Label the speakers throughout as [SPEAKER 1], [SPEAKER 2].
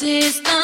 [SPEAKER 1] system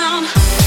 [SPEAKER 1] down.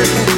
[SPEAKER 1] it.